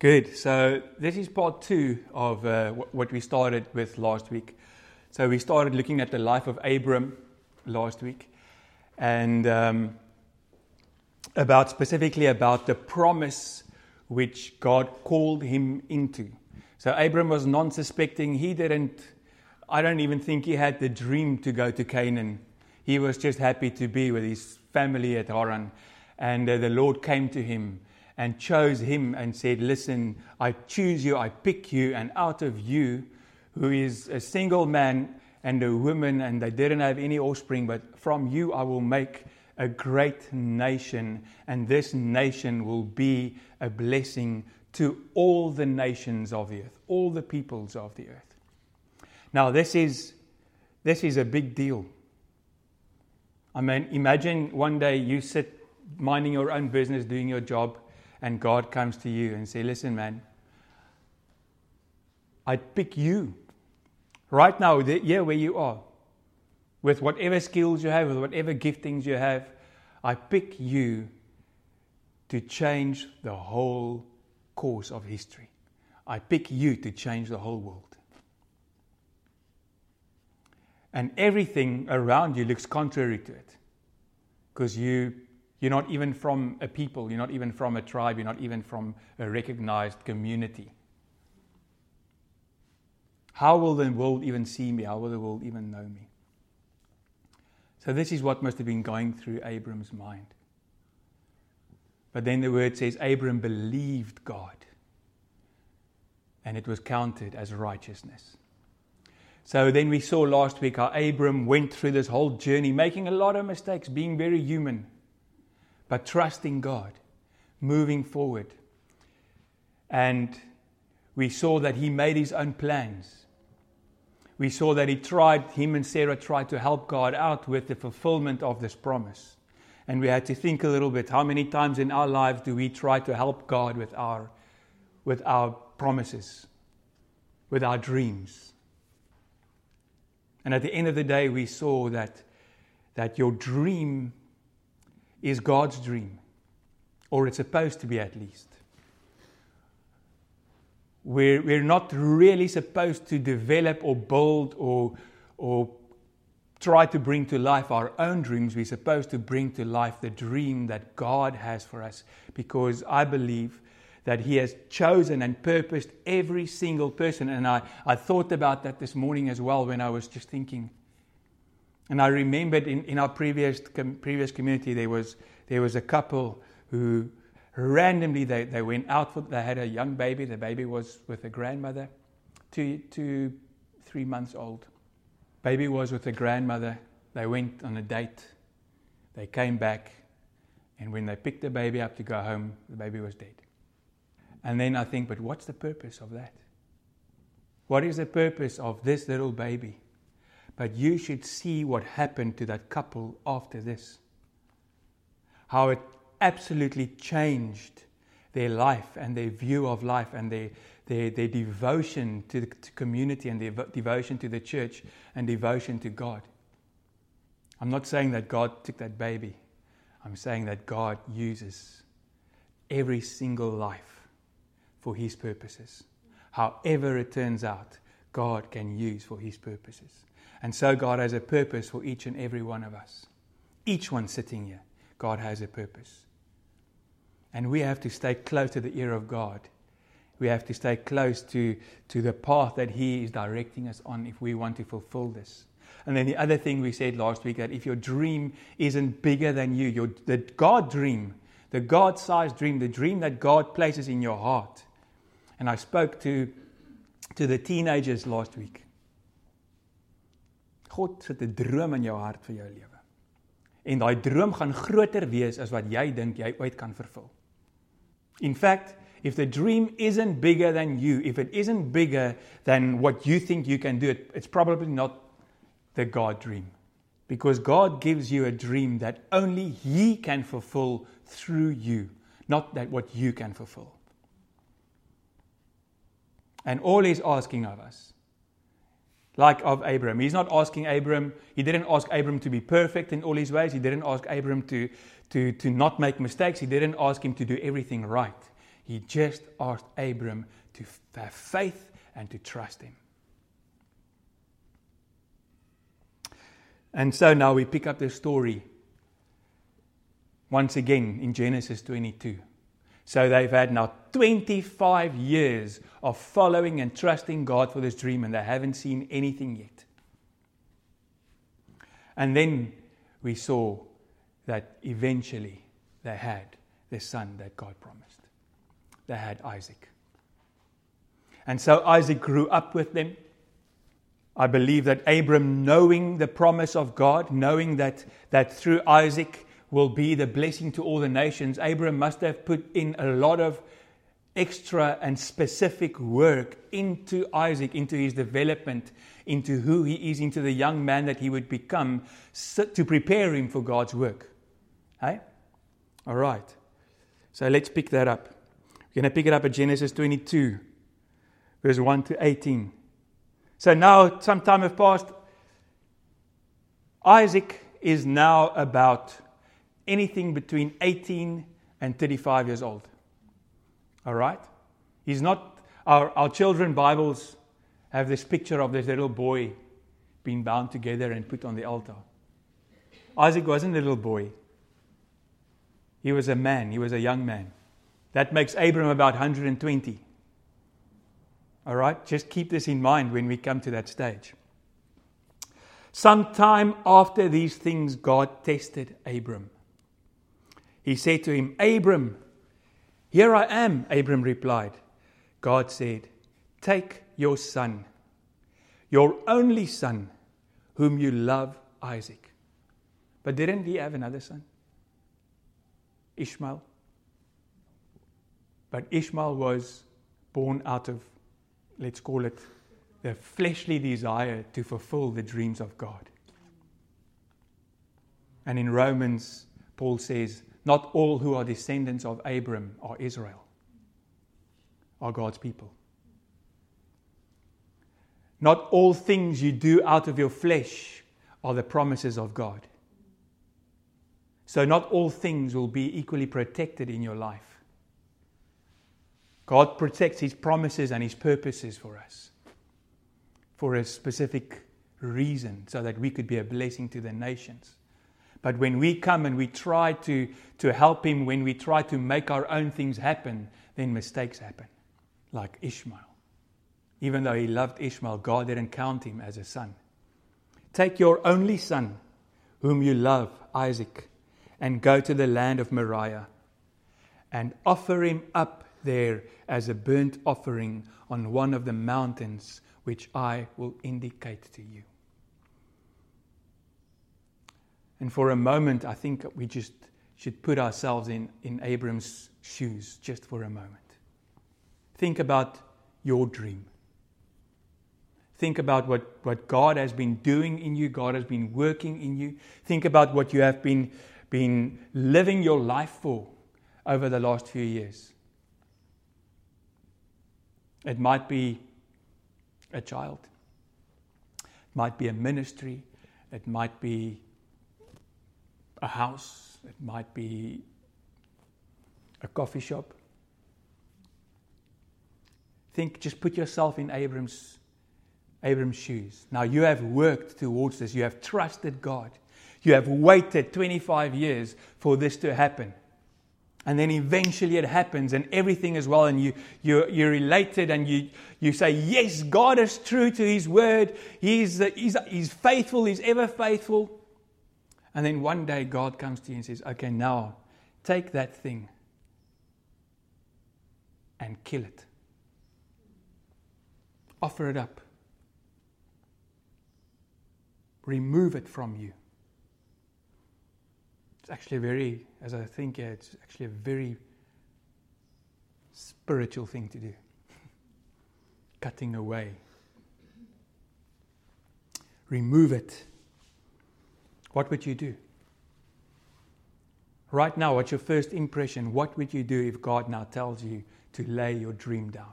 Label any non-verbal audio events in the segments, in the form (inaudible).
Good. So this is part two of uh, what we started with last week. So we started looking at the life of Abram last week, and um, about specifically about the promise which God called him into. So Abram was non-suspecting. He didn't. I don't even think he had the dream to go to Canaan. He was just happy to be with his family at Haran, and uh, the Lord came to him and chose him and said, Listen, I choose you, I pick you, and out of you, who is a single man and a woman, and they didn't have any offspring, but from you I will make a great nation, and this nation will be a blessing to all the nations of the earth, all the peoples of the earth. Now, this is, this is a big deal. I mean, imagine one day you sit minding your own business, doing your job, and God comes to you and say, "Listen, man, I pick you right now, here where you are, with whatever skills you have, with whatever giftings you have. I pick you to change the whole course of history. I pick you to change the whole world." And everything around you looks contrary to it because you you're not even from a people, you're not even from a tribe, you're not even from a recognized community. How will the world even see me? How will the world even know me? So, this is what must have been going through Abram's mind. But then the word says Abram believed God, and it was counted as righteousness. So then we saw last week how Abram went through this whole journey, making a lot of mistakes, being very human but trusting God, moving forward. And we saw that he made his own plans. We saw that he tried, him and Sarah tried to help God out with the fulfillment of this promise. And we had to think a little bit how many times in our lives do we try to help God with our, with our promises, with our dreams? And at the end of the day, we saw that, that your dream is God's dream, or it's supposed to be at least. We're, we're not really supposed to develop or build or, or try to bring to life our own dreams. We're supposed to bring to life the dream that God has for us because I believe that He has chosen and purposed every single person. And I, I thought about that this morning as well when I was just thinking and I remembered in, in our previous, com, previous community, there was, there was a couple who randomly they, they went out, for, they had a young baby. The baby was with a grandmother, two, two, three months old. Baby was with a grandmother. They went on a date. They came back. And when they picked the baby up to go home, the baby was dead. And then I think, but what's the purpose of that? What is the purpose of this little baby? But you should see what happened to that couple after this. How it absolutely changed their life and their view of life and their, their, their devotion to the community and their devotion to the church and devotion to God. I'm not saying that God took that baby. I'm saying that God uses every single life for His purposes. However, it turns out, God can use for His purposes. And so God has a purpose for each and every one of us. Each one sitting here, God has a purpose. And we have to stay close to the ear of God. We have to stay close to, to the path that He is directing us on if we want to fulfill this. And then the other thing we said last week that if your dream isn't bigger than you, your, the God dream, the God sized dream, the dream that God places in your heart. And I spoke to, to the teenagers last week. God sit 'n droom in jou hart vir jou lewe. En daai droom gaan groter wees as wat jy dink jy ooit kan vervul. In fact, if the dream isn't bigger than you, if it isn't bigger than what you think you can do, it, it's probably not the God dream. Because God gives you a dream that only He can fulfill through you, not that what you can fulfill. And all He's asking of us like of Abram. He's not asking Abram, he didn't ask Abram to be perfect in all his ways. He didn't ask Abram to, to, to not make mistakes. He didn't ask him to do everything right. He just asked Abram to have faith and to trust him. And so now we pick up the story once again in Genesis 22. So they've had now 25 years of following and trusting God for this dream, and they haven't seen anything yet. And then we saw that eventually they had the son that God promised. They had Isaac. And so Isaac grew up with them. I believe that Abram, knowing the promise of God, knowing that, that through Isaac will be the blessing to all the nations, Abram must have put in a lot of extra and specific work into Isaac, into his development, into who he is, into the young man that he would become to prepare him for God's work. Hey? All right. So let's pick that up. We're going to pick it up at Genesis 22, verse 1 to 18. So now, some time have passed. Isaac is now about anything between 18 and 35 years old. All right? He's not, our, our children Bibles have this picture of this little boy being bound together and put on the altar. Isaac wasn't a little boy. He was a man, he was a young man. That makes Abram about 120. All right? Just keep this in mind when we come to that stage. Sometime after these things, God tested Abram. He said to him, Abram, here I am, Abram replied. God said, Take your son, your only son, whom you love, Isaac. But didn't he have another son? Ishmael. But Ishmael was born out of, let's call it, the fleshly desire to fulfill the dreams of God. And in Romans, Paul says, not all who are descendants of Abram are Israel, are God's people. Not all things you do out of your flesh are the promises of God. So, not all things will be equally protected in your life. God protects His promises and His purposes for us for a specific reason so that we could be a blessing to the nations. But when we come and we try to, to help him, when we try to make our own things happen, then mistakes happen, like Ishmael. Even though he loved Ishmael, God didn't count him as a son. Take your only son, whom you love, Isaac, and go to the land of Moriah and offer him up there as a burnt offering on one of the mountains which I will indicate to you. And for a moment, I think we just should put ourselves in, in Abram's shoes just for a moment. Think about your dream. Think about what, what God has been doing in you, God has been working in you. Think about what you have been, been living your life for over the last few years. It might be a child, it might be a ministry, it might be a house, it might be a coffee shop. Think, just put yourself in Abram's, Abram's shoes. Now, you have worked towards this, you have trusted God, you have waited 25 years for this to happen. And then eventually it happens and everything is well, and you, you, you're related and you, you say, Yes, God is true to His word. He's, he's, he's faithful, He's ever faithful. And then one day God comes to you and says, Okay, now take that thing and kill it. Offer it up. Remove it from you. It's actually a very, as I think, yeah, it's actually a very spiritual thing to do. (laughs) Cutting away. Remove it what would you do? Right now, what's your first impression? What would you do if God now tells you to lay your dream down?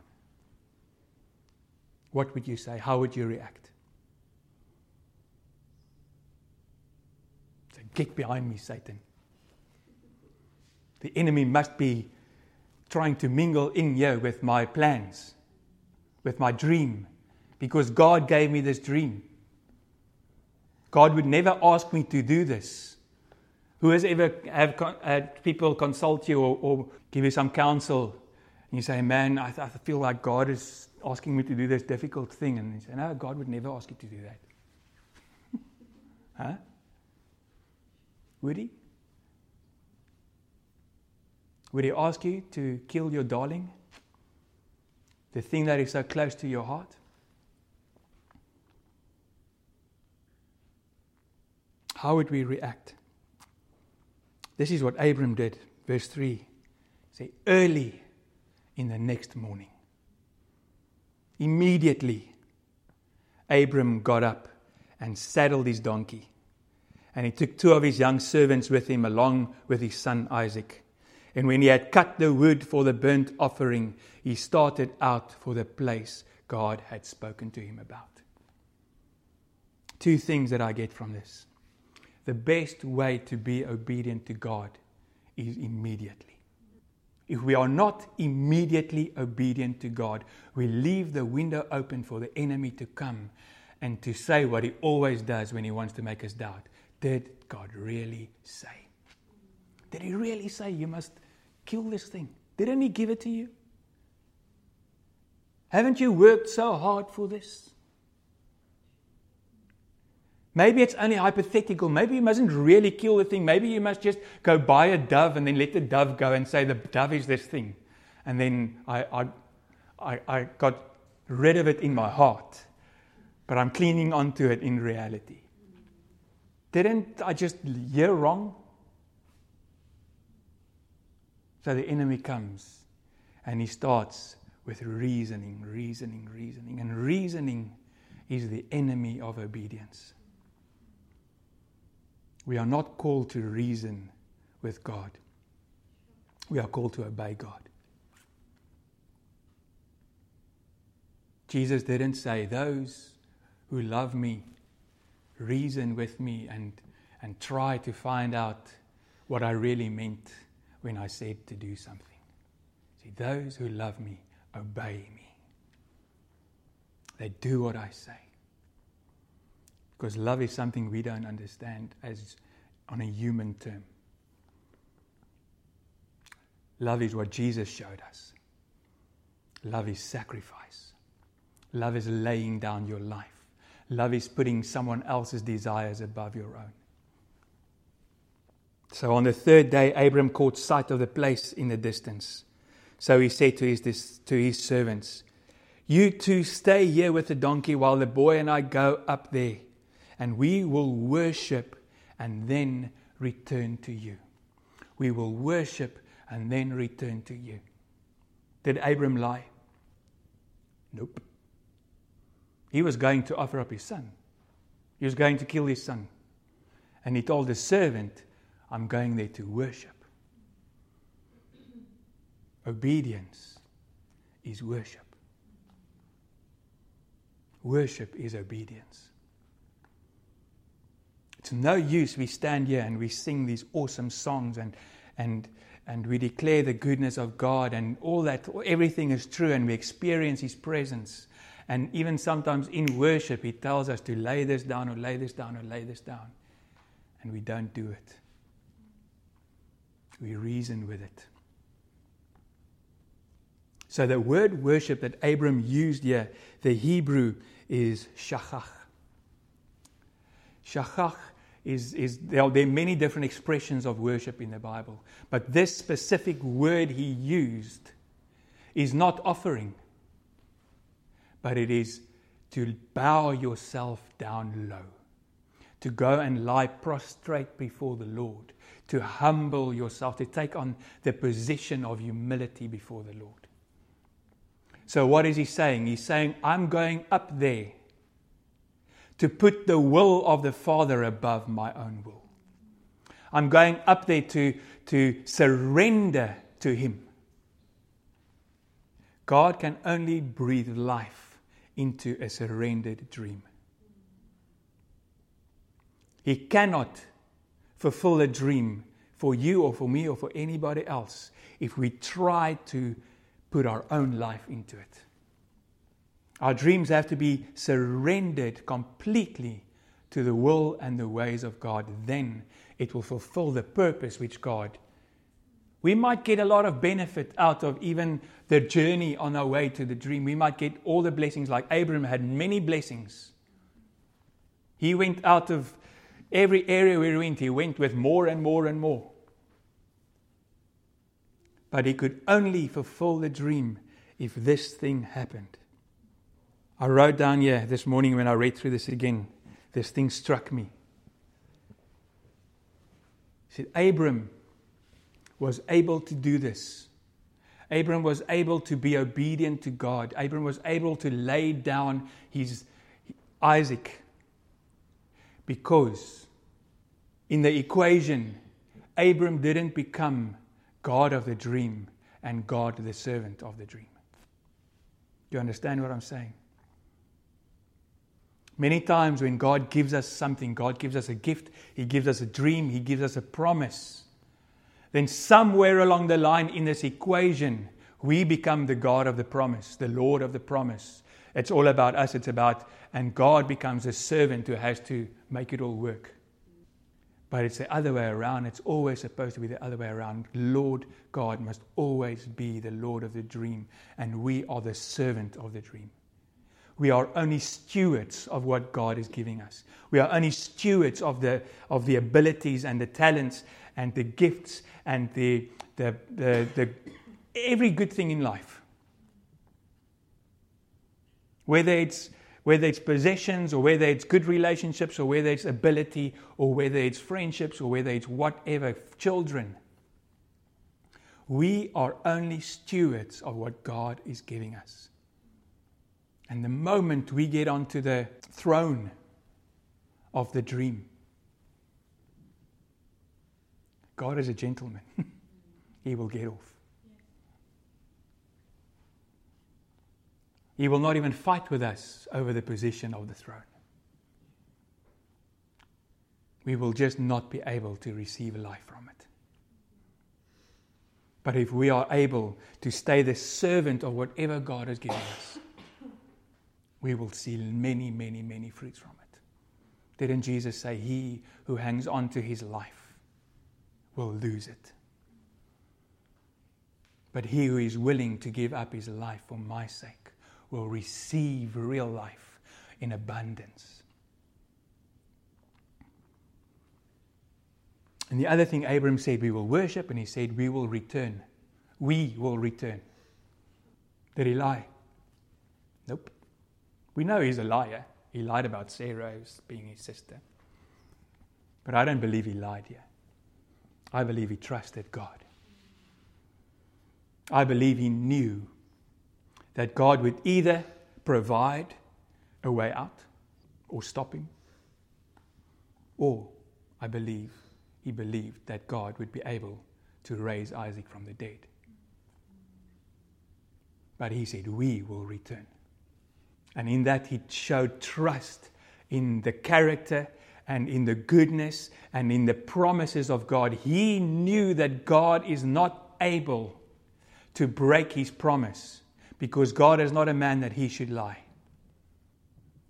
What would you say? How would you react? Say, Get behind me, Satan. The enemy must be trying to mingle in here with my plans, with my dream, because God gave me this dream. God would never ask me to do this. Who has ever have had people consult you or, or give you some counsel? And you say, Man, I, I feel like God is asking me to do this difficult thing. And you say, No, God would never ask you to do that. (laughs) huh? Would He? Would He ask you to kill your darling? The thing that is so close to your heart? How would we react? This is what Abram did. Verse 3 say, early in the next morning. Immediately, Abram got up and saddled his donkey. And he took two of his young servants with him, along with his son Isaac. And when he had cut the wood for the burnt offering, he started out for the place God had spoken to him about. Two things that I get from this. The best way to be obedient to God is immediately. If we are not immediately obedient to God, we leave the window open for the enemy to come and to say what he always does when he wants to make us doubt. Did God really say? Did he really say you must kill this thing? Didn't he give it to you? Haven't you worked so hard for this? Maybe it's only hypothetical. Maybe you mustn't really kill the thing. Maybe you must just go buy a dove and then let the dove go and say, The dove is this thing. And then I, I, I, I got rid of it in my heart, but I'm clinging onto it in reality. Didn't I just hear wrong? So the enemy comes and he starts with reasoning, reasoning, reasoning. And reasoning is the enemy of obedience. We are not called to reason with God, we are called to obey God. Jesus didn't say, Those who love me reason with me and, and try to find out what I really meant when I said to do something. See, those who love me obey me, they do what I say. Because love is something we don't understand as on a human term. Love is what Jesus showed us. Love is sacrifice. Love is laying down your life. Love is putting someone else's desires above your own. So on the third day, Abram caught sight of the place in the distance. So he said to his, to his servants, You two stay here with the donkey while the boy and I go up there and we will worship and then return to you. We will worship and then return to you. Did Abram lie? Nope. He was going to offer up his son. He was going to kill his son. And he told his servant, I'm going there to worship. Obedience is worship. Worship is obedience. It's no use we stand here and we sing these awesome songs and, and, and we declare the goodness of God and all that, everything is true and we experience His presence. And even sometimes in worship, He tells us to lay this down or lay this down or lay this down. And we don't do it. We reason with it. So the word worship that Abram used here, the Hebrew is shachach. Shachach is, is there, there are many different expressions of worship in the Bible, but this specific word he used is not offering, but it is to bow yourself down low, to go and lie prostrate before the Lord, to humble yourself, to take on the position of humility before the Lord. So, what is he saying? He's saying, I'm going up there to put the will of the Father above my own will. I'm going up there to, to surrender to Him. God can only breathe life into a surrendered dream. He cannot fulfill a dream for you or for me or for anybody else if we try to put our own life into it. Our dreams have to be surrendered completely to the will and the ways of God. Then it will fulfill the purpose which God. We might get a lot of benefit out of even the journey on our way to the dream. We might get all the blessings, like Abraham had many blessings. He went out of every area where he went, he went with more and more and more. But he could only fulfill the dream if this thing happened. I wrote down here this morning when I read through this again, this thing struck me. He said, Abram was able to do this. Abram was able to be obedient to God. Abram was able to lay down his Isaac because in the equation, Abram didn't become God of the dream and God the servant of the dream. Do you understand what I'm saying? Many times when God gives us something, God gives us a gift, He gives us a dream, He gives us a promise, then somewhere along the line in this equation, we become the God of the promise, the Lord of the promise. It's all about us, it's about, and God becomes a servant who has to make it all work. But it's the other way around. It's always supposed to be the other way around. Lord God must always be the Lord of the dream, and we are the servant of the dream. We are only stewards of what God is giving us. We are only stewards of the, of the abilities and the talents and the gifts and the, the, the, the every good thing in life. Whether it's whether it's possessions or whether it's good relationships or whether it's ability or whether it's friendships or whether it's whatever, children. We are only stewards of what God is giving us. And the moment we get onto the throne of the dream, God is a gentleman. (laughs) he will get off. He will not even fight with us over the position of the throne. We will just not be able to receive life from it. But if we are able to stay the servant of whatever God has given us, we will see many, many, many fruits from it. Didn't Jesus say, He who hangs on to his life will lose it? But he who is willing to give up his life for my sake will receive real life in abundance. And the other thing Abram said, we will worship, and he said, we will return. We will return. Did he lie? We know he's a liar. He lied about Sarah being his sister. But I don't believe he lied here. I believe he trusted God. I believe he knew that God would either provide a way out or stop him, or I believe he believed that God would be able to raise Isaac from the dead. But he said, We will return. And in that, he showed trust in the character and in the goodness and in the promises of God. He knew that God is not able to break his promise because God is not a man that he should lie.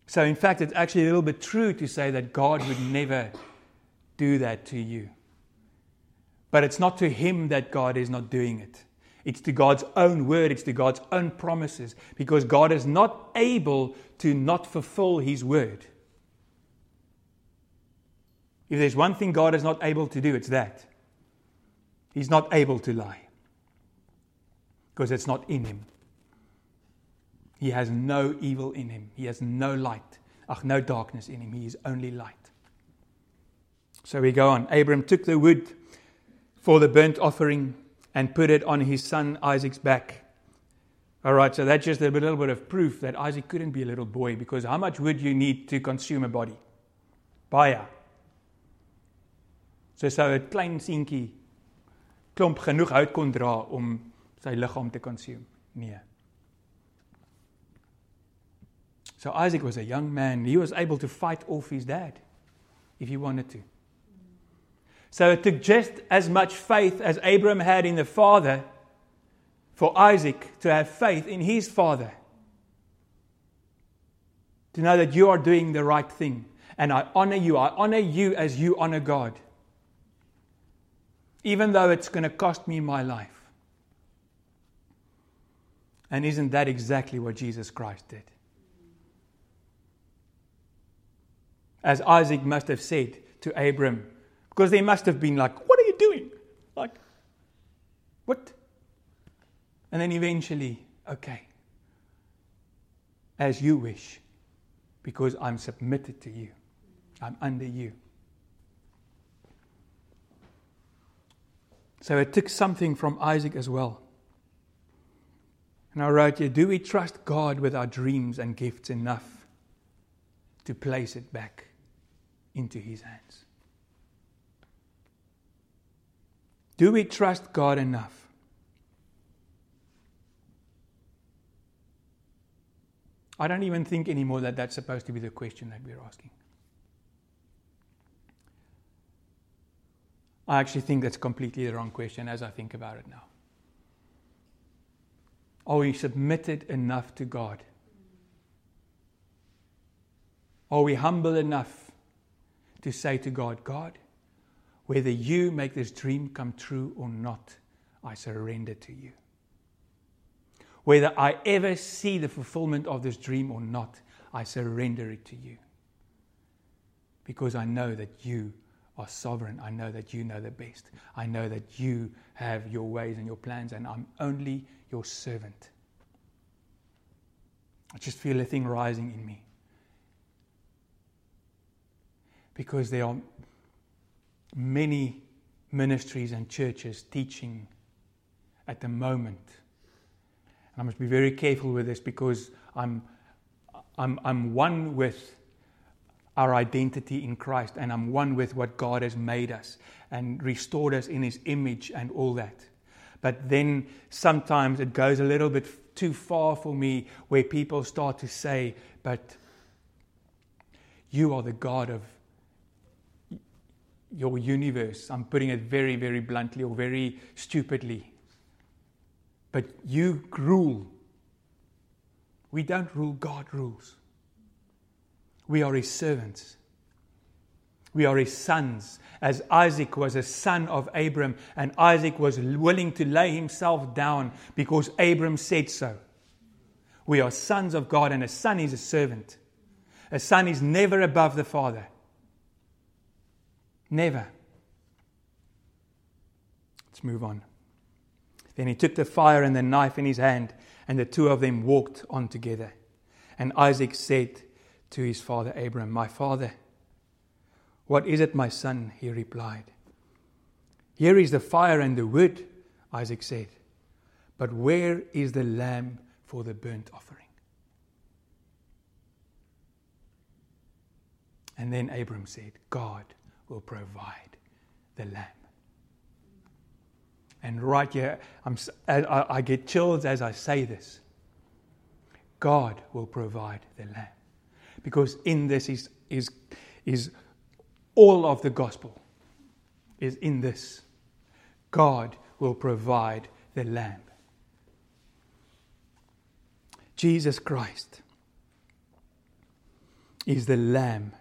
So, in fact, it's actually a little bit true to say that God would never do that to you. But it's not to him that God is not doing it. It's to God's own word, it's to God's own promises, because God is not able to not fulfill his word. If there's one thing God is not able to do, it's that. He's not able to lie, because it's not in him. He has no evil in him. He has no light. Ach, no darkness in him. He is only light. So we go on. Abram took the wood for the burnt offering and put it on his son Isaac's back. All right, so that's just a little bit of proof that Isaac couldn't be a little boy because how much wood you need to consume a body? Baie. So sou 'n klein seentjie klomp genoeg hout kon dra om sy liggaam te consume. Nee. So Isaac was a young man. He was able to fight off his dad if he wanted to. So it took just as much faith as Abraham had in the father for Isaac to have faith in his father. To know that you are doing the right thing. And I honor you. I honor you as you honor God. Even though it's going to cost me my life. And isn't that exactly what Jesus Christ did? As Isaac must have said to Abram, because they must have been like, What are you doing? Like, what? And then eventually, okay, as you wish, because I'm submitted to you, I'm under you. So it took something from Isaac as well. And I wrote here Do we trust God with our dreams and gifts enough to place it back into His hands? Do we trust God enough? I don't even think anymore that that's supposed to be the question that we're asking. I actually think that's completely the wrong question as I think about it now. Are we submitted enough to God? Are we humble enough to say to God, God, whether you make this dream come true or not, I surrender to you. Whether I ever see the fulfillment of this dream or not, I surrender it to you. Because I know that you are sovereign. I know that you know the best. I know that you have your ways and your plans, and I'm only your servant. I just feel a thing rising in me. Because there are many ministries and churches teaching at the moment. And I must be very careful with this because I'm, I'm, I'm one with our identity in Christ and I'm one with what God has made us and restored us in His image and all that. But then sometimes it goes a little bit too far for me where people start to say, But you are the God of your universe. I'm putting it very, very bluntly or very stupidly. But you rule. We don't rule, God rules. We are His servants. We are His sons. As Isaac was a son of Abram, and Isaac was willing to lay himself down because Abram said so. We are sons of God, and a son is a servant. A son is never above the father. Never. Let's move on. Then he took the fire and the knife in his hand, and the two of them walked on together. And Isaac said to his father Abram, My father, what is it, my son? He replied. Here is the fire and the wood, Isaac said. But where is the lamb for the burnt offering? And then Abram said, God will provide the lamb. And right here, I'm, I get chills as I say this. God will provide the lamb. Because in this is, is, is all of the gospel, is in this. God will provide the lamb. Jesus Christ is the Lamb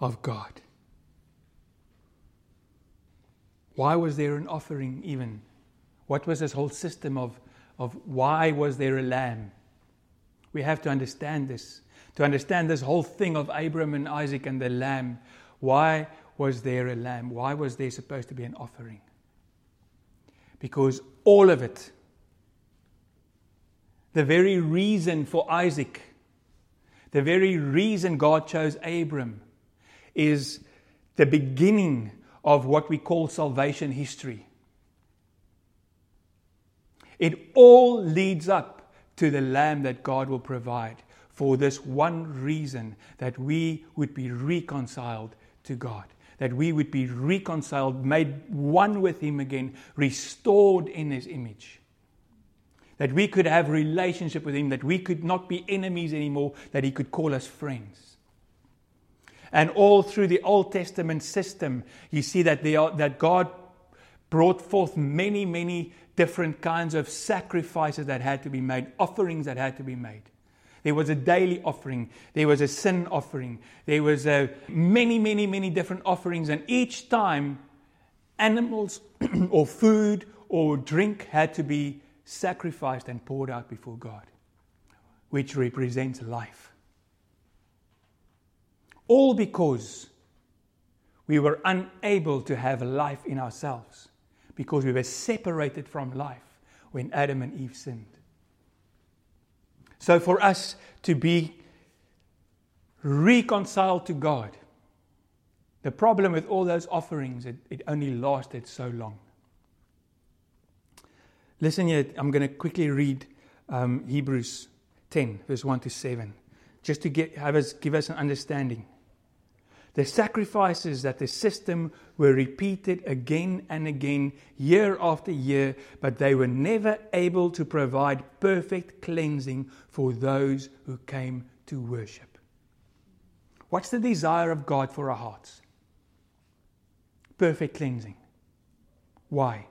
of God. Why was there an offering even? What was this whole system of, of why was there a lamb? We have to understand this. To understand this whole thing of Abraham and Isaac and the lamb, why was there a lamb? Why was there supposed to be an offering? Because all of it, the very reason for Isaac, the very reason God chose Abram, is the beginning of what we call salvation history. It all leads up to the lamb that God will provide for this one reason that we would be reconciled to God, that we would be reconciled, made one with Him again, restored in His image. That we could have relationship with Him, that we could not be enemies anymore, that He could call us friends. And all through the Old Testament system, you see that, they are, that God brought forth many, many different kinds of sacrifices that had to be made, offerings that had to be made. There was a daily offering. There was a sin offering. There was a many, many, many different offerings. And each time, animals (clears throat) or food or drink had to be sacrificed and poured out before God, which represents life. All because we were unable to have life in ourselves, because we were separated from life when Adam and Eve sinned. So, for us to be reconciled to God, the problem with all those offerings, it, it only lasted so long. Listen here, I'm going to quickly read um, Hebrews 10, verse 1 to 7, just to get, have us, give us an understanding. The sacrifices that the system were repeated again and again, year after year, but they were never able to provide perfect cleansing for those who came to worship. What's the desire of God for our hearts? Perfect cleansing. Why?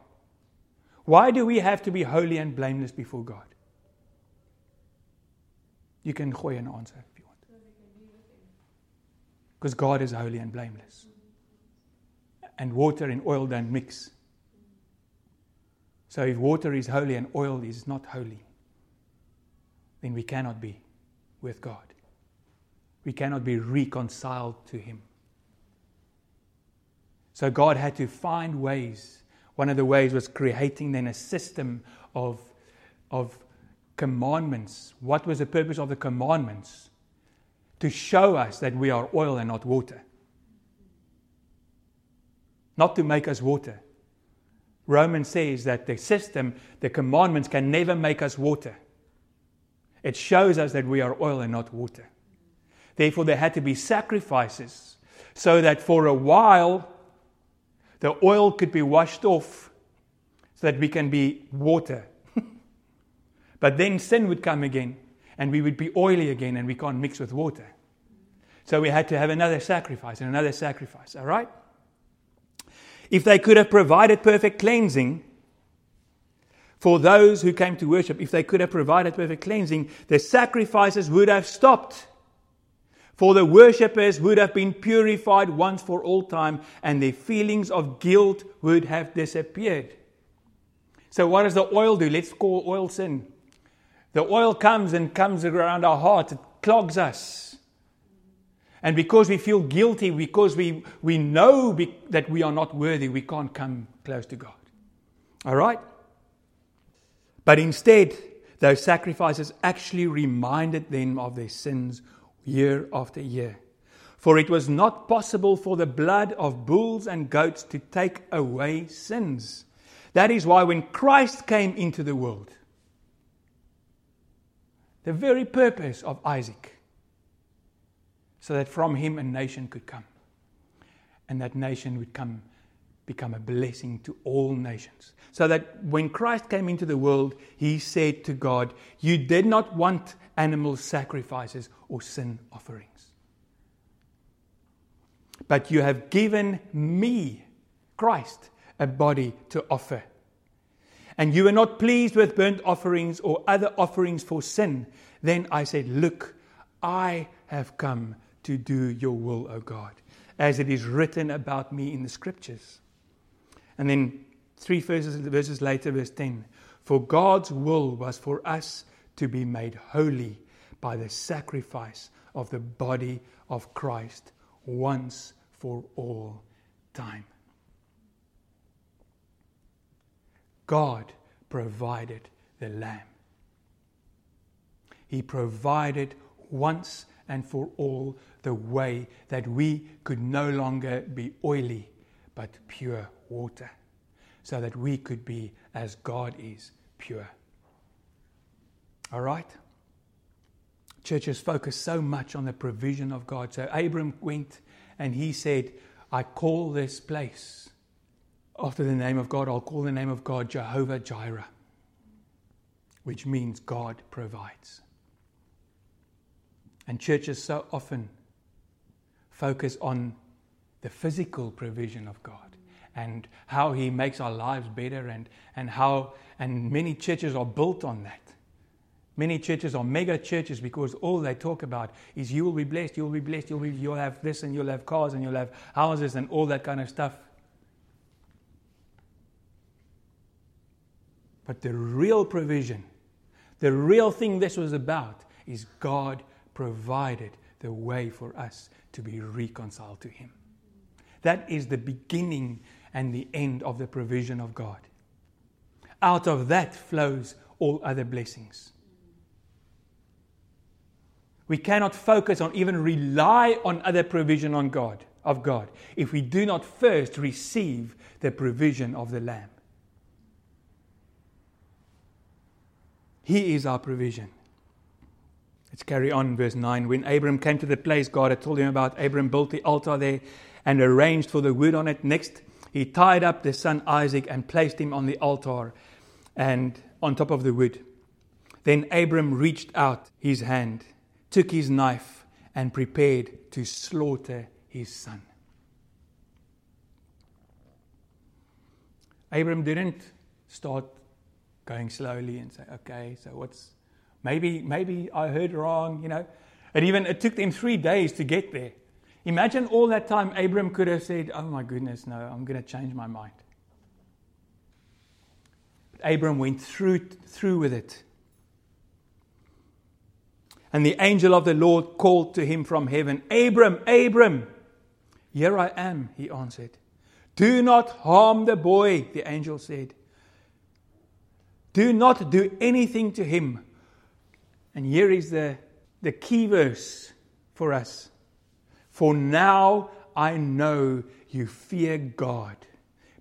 Why do we have to be holy and blameless before God? You can gooi an answer. Because God is holy and blameless. And water and oil don't mix. So if water is holy and oil is not holy, then we cannot be with God. We cannot be reconciled to Him. So God had to find ways. One of the ways was creating then a system of, of commandments. What was the purpose of the commandments? To show us that we are oil and not water. Not to make us water. Romans says that the system, the commandments can never make us water. It shows us that we are oil and not water. Therefore, there had to be sacrifices so that for a while the oil could be washed off so that we can be water. (laughs) but then sin would come again and we would be oily again and we can't mix with water. So we had to have another sacrifice and another sacrifice, all right? If they could have provided perfect cleansing for those who came to worship, if they could have provided perfect cleansing, the sacrifices would have stopped. For the worshippers would have been purified once for all time, and their feelings of guilt would have disappeared. So, what does the oil do? Let's call oil sin. The oil comes and comes around our heart, it clogs us. And because we feel guilty, because we, we know that we are not worthy, we can't come close to God. All right? But instead, those sacrifices actually reminded them of their sins year after year. For it was not possible for the blood of bulls and goats to take away sins. That is why when Christ came into the world, the very purpose of Isaac, so that from him a nation could come. And that nation would come, become a blessing to all nations. So that when Christ came into the world, he said to God, You did not want animal sacrifices or sin offerings. But you have given me, Christ, a body to offer and you were not pleased with burnt offerings or other offerings for sin, then I said, Look, I have come to do your will, O God, as it is written about me in the scriptures. And then three verses, verses later, verse 10 For God's will was for us to be made holy by the sacrifice of the body of Christ once for all time. God provided the lamb. He provided once and for all the way that we could no longer be oily but pure water, so that we could be as God is pure. All right? Churches focus so much on the provision of God. So Abram went and he said, I call this place after the name of God, I'll call the name of God Jehovah Jireh, which means God provides. And churches so often focus on the physical provision of God and how He makes our lives better, and, and how, and many churches are built on that. Many churches are mega churches because all they talk about is you will be blessed, you will be blessed, you'll, be, you'll have this, and you'll have cars, and you'll have houses, and all that kind of stuff. But the real provision, the real thing this was about, is God provided the way for us to be reconciled to Him. That is the beginning and the end of the provision of God. Out of that flows all other blessings. We cannot focus on even rely on other provision on God of God if we do not first receive the provision of the Lamb. He is our provision. Let's carry on, verse 9. When Abram came to the place God had told him about, Abram built the altar there and arranged for the wood on it. Next, he tied up the son Isaac and placed him on the altar and on top of the wood. Then Abram reached out his hand took his knife and prepared to slaughter his son. Abram didn't start going slowly and say, okay, so what's maybe maybe I heard wrong, you know. And even it took them three days to get there. Imagine all that time Abram could have said, Oh my goodness, no, I'm going to change my mind. But Abram went through through with it. And the angel of the Lord called to him from heaven, Abram, Abram. Here I am, he answered. Do not harm the boy, the angel said. Do not do anything to him. And here is the, the key verse for us. For now I know you fear God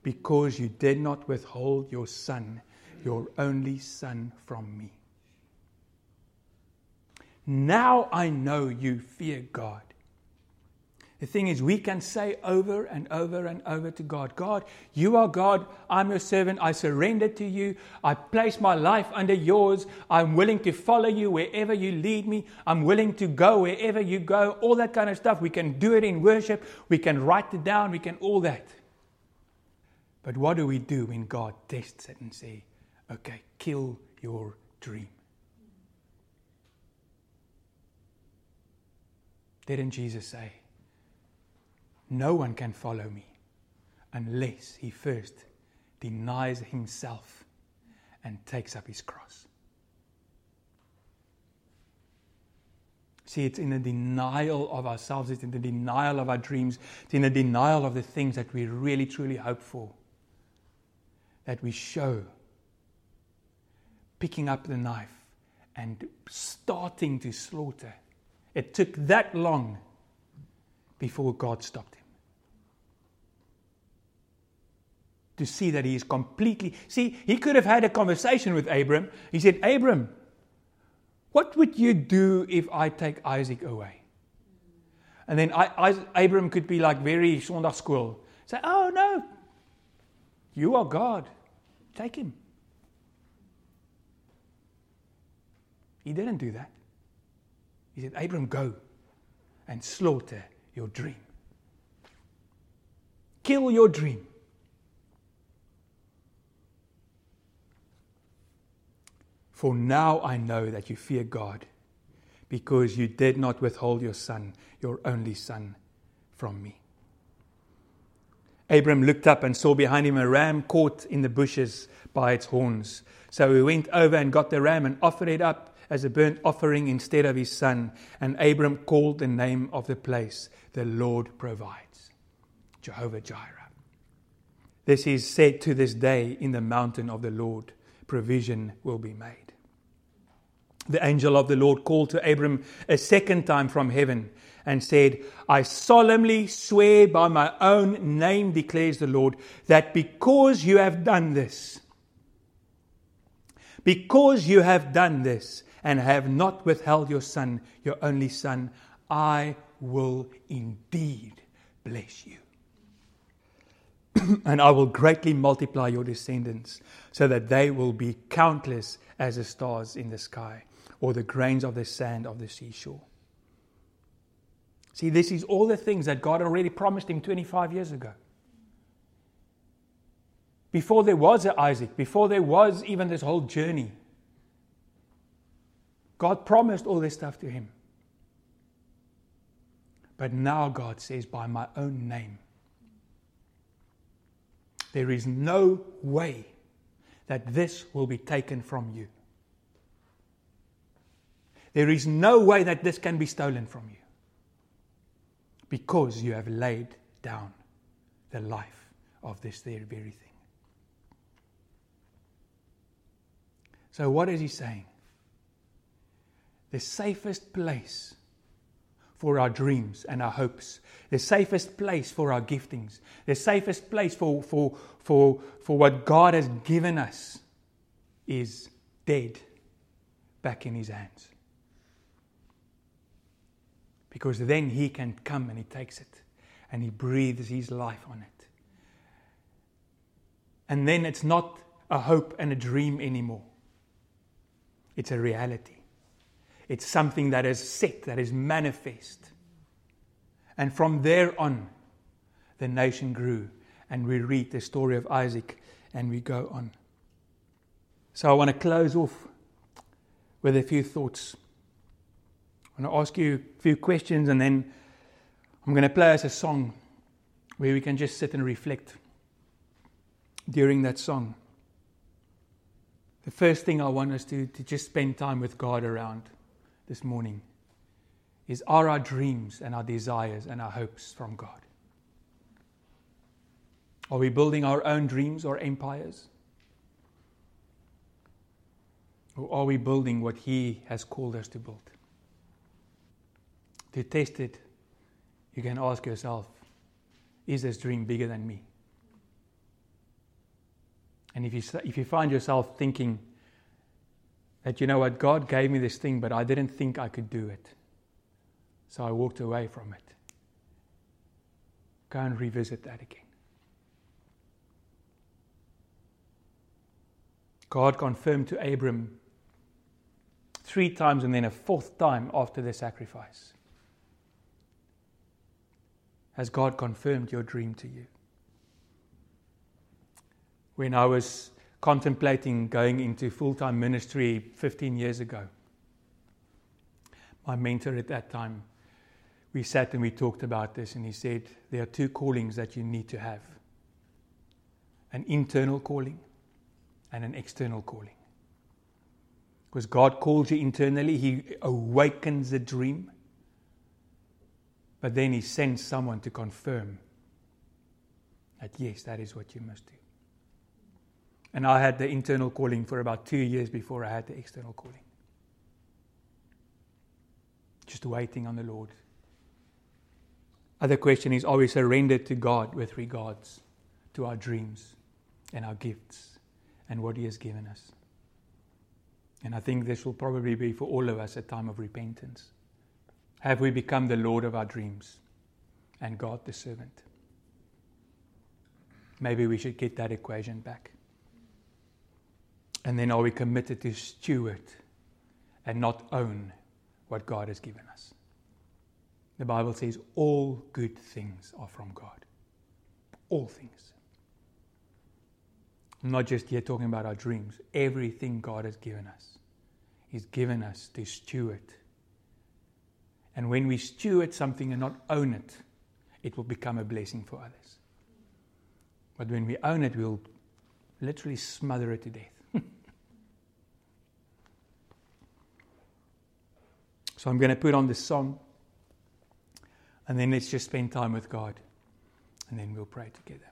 because you did not withhold your son, your only son, from me. Now I know you fear God. The thing is, we can say over and over and over to God God, you are God. I'm your servant. I surrender to you. I place my life under yours. I'm willing to follow you wherever you lead me. I'm willing to go wherever you go. All that kind of stuff. We can do it in worship. We can write it down. We can all that. But what do we do when God tests it and say, okay, kill your dream? Didn't Jesus say, No one can follow me unless he first denies himself and takes up his cross? See, it's in the denial of ourselves, it's in the denial of our dreams, it's in the denial of the things that we really truly hope for that we show picking up the knife and starting to slaughter it took that long before God stopped him. To see that he is completely. See, he could have had a conversation with Abram. He said, Abram, what would you do if I take Isaac away? And then I, I, Abram could be like very school. Say, oh no, you are God. Take him. He didn't do that. He said, Abram, go and slaughter your dream. Kill your dream. For now I know that you fear God, because you did not withhold your son, your only son, from me. Abram looked up and saw behind him a ram caught in the bushes by its horns. So he went over and got the ram and offered it up as a burnt offering instead of his son. And Abram called the name of the place, The Lord Provides, Jehovah Jireh. This is said to this day in the mountain of the Lord, provision will be made. The angel of the Lord called to Abram a second time from heaven and said, I solemnly swear by my own name, declares the Lord, that because you have done this, because you have done this, and have not withheld your son, your only son, I will indeed bless you. (clears throat) and I will greatly multiply your descendants, so that they will be countless as the stars in the sky, or the grains of the sand of the seashore. See, this is all the things that God already promised him 25 years ago. Before there was Isaac, before there was even this whole journey, God promised all this stuff to him. But now God says, by my own name, there is no way that this will be taken from you. There is no way that this can be stolen from you because you have laid down the life of this very thing. So, what is he saying? The safest place for our dreams and our hopes, the safest place for our giftings, the safest place for, for, for, for what God has given us is dead back in his hands. Because then he can come and he takes it and he breathes his life on it. And then it's not a hope and a dream anymore, it's a reality. It's something that is set, that is manifest. And from there on, the nation grew. And we read the story of Isaac and we go on. So I want to close off with a few thoughts. I'm going to ask you a few questions and then I'm going to play us a song where we can just sit and reflect during that song. The first thing I want us to, to just spend time with God around this morning is are our dreams and our desires and our hopes from God? Are we building our own dreams or empires? Or are we building what He has called us to build? To test it, you can ask yourself is this dream bigger than me? And if you, if you find yourself thinking that, you know what, God gave me this thing, but I didn't think I could do it. So I walked away from it. Go and revisit that again. God confirmed to Abram three times and then a fourth time after the sacrifice. Has God confirmed your dream to you? When I was contemplating going into full time ministry 15 years ago, my mentor at that time, we sat and we talked about this, and he said, There are two callings that you need to have an internal calling and an external calling. Because God calls you internally, He awakens the dream, but then He sends someone to confirm that, yes, that is what you must do. And I had the internal calling for about two years before I had the external calling. Just waiting on the Lord. Other question is Are we surrendered to God with regards to our dreams and our gifts and what He has given us? And I think this will probably be for all of us a time of repentance. Have we become the Lord of our dreams and God the servant? Maybe we should get that equation back. And then are we committed to steward and not own what God has given us? The Bible says all good things are from God. All things. I'm not just here talking about our dreams. Everything God has given us, He's given us to steward. And when we steward something and not own it, it will become a blessing for others. But when we own it, we'll literally smother it to death. (laughs) So I'm going to put on this song, and then let's just spend time with God, and then we'll pray together.